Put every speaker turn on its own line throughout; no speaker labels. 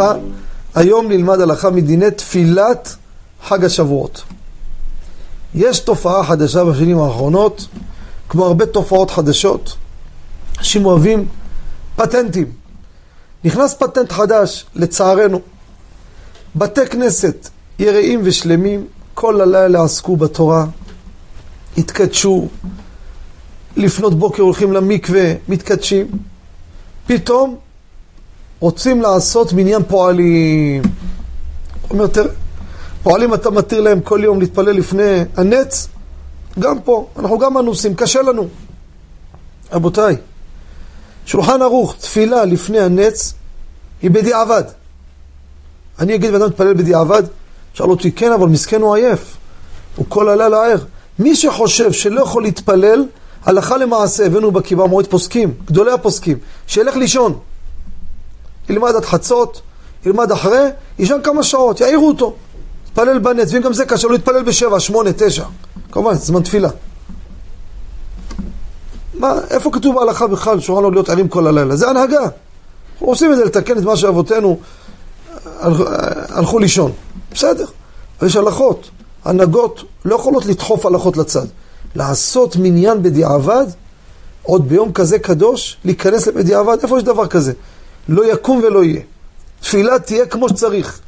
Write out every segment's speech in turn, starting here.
הלכה. היום נלמד הלכה מדיני תפילת חג השבועות. יש תופעה חדשה בשנים האחרונות, כמו הרבה תופעות חדשות. אנשים אוהבים פטנטים. נכנס פטנט חדש, לצערנו. בתי כנסת יראים ושלמים, כל הלילה עסקו בתורה, התקדשו, לפנות בוקר הולכים למקווה, מתקדשים. פתאום רוצים לעשות מניין פועלים. הוא אומר, תראה, פועלים אתה מתיר להם כל יום להתפלל לפני הנץ, גם פה, אנחנו גם אנוסים, קשה לנו. רבותיי, שולחן ערוך, תפילה לפני הנץ, היא בדיעבד. אני אגיד, ואדם מתפלל בדיעבד? שאל אותי, כן, אבל מסכן הוא עייף. הוא כל הלילה ער. מי שחושב שלא יכול להתפלל, הלכה למעשה, הבאנו בקיבה מועד פוסקים, גדולי הפוסקים, שילך לישון. ילמד עד חצות, ילמד אחרי, יישן כמה שעות, יעירו אותו. יתפלל בנץ, ואם גם זה קשה, לא יתפלל בשבע, שמונה, תשע. כמובן, זמן תפילה. מה, איפה כתוב בהלכה בכלל שולחן לו להיות ערים כל הלילה? זה הנהגה. אנחנו עושים את זה לתקן את מה שאבותינו הלכו לישון. בסדר, יש הלכות. הנהגות לא יכולות לדחוף הלכות לצד. לעשות מניין בדיעבד, עוד ביום כזה קדוש, להיכנס לבדיעבד, איפה יש דבר כזה? לא יקום ולא יהיה. תפילה תהיה כמו שצריך.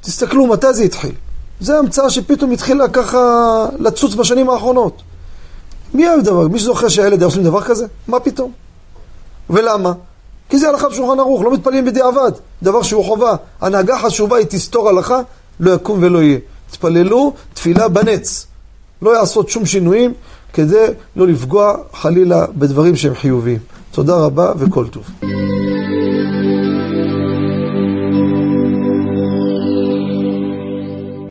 תסתכלו מתי זה התחיל. זה המצאה שפתאום התחילה ככה לצוץ בשנים האחרונות. מי אוהב דבר? מי שזוכר שהילד היה עושים דבר כזה? מה פתאום? ולמה? כי זה הלכה בשולחן ערוך, לא מתפללים בדיעבד. דבר שהוא חובה. הנהגה חשובה היא תסתור הלכה, לא יקום ולא יהיה. תפללו תפילה בנץ. לא יעשות שום שינויים כדי לא לפגוע חלילה בדברים שהם חיוביים. תודה רבה וכל טוב.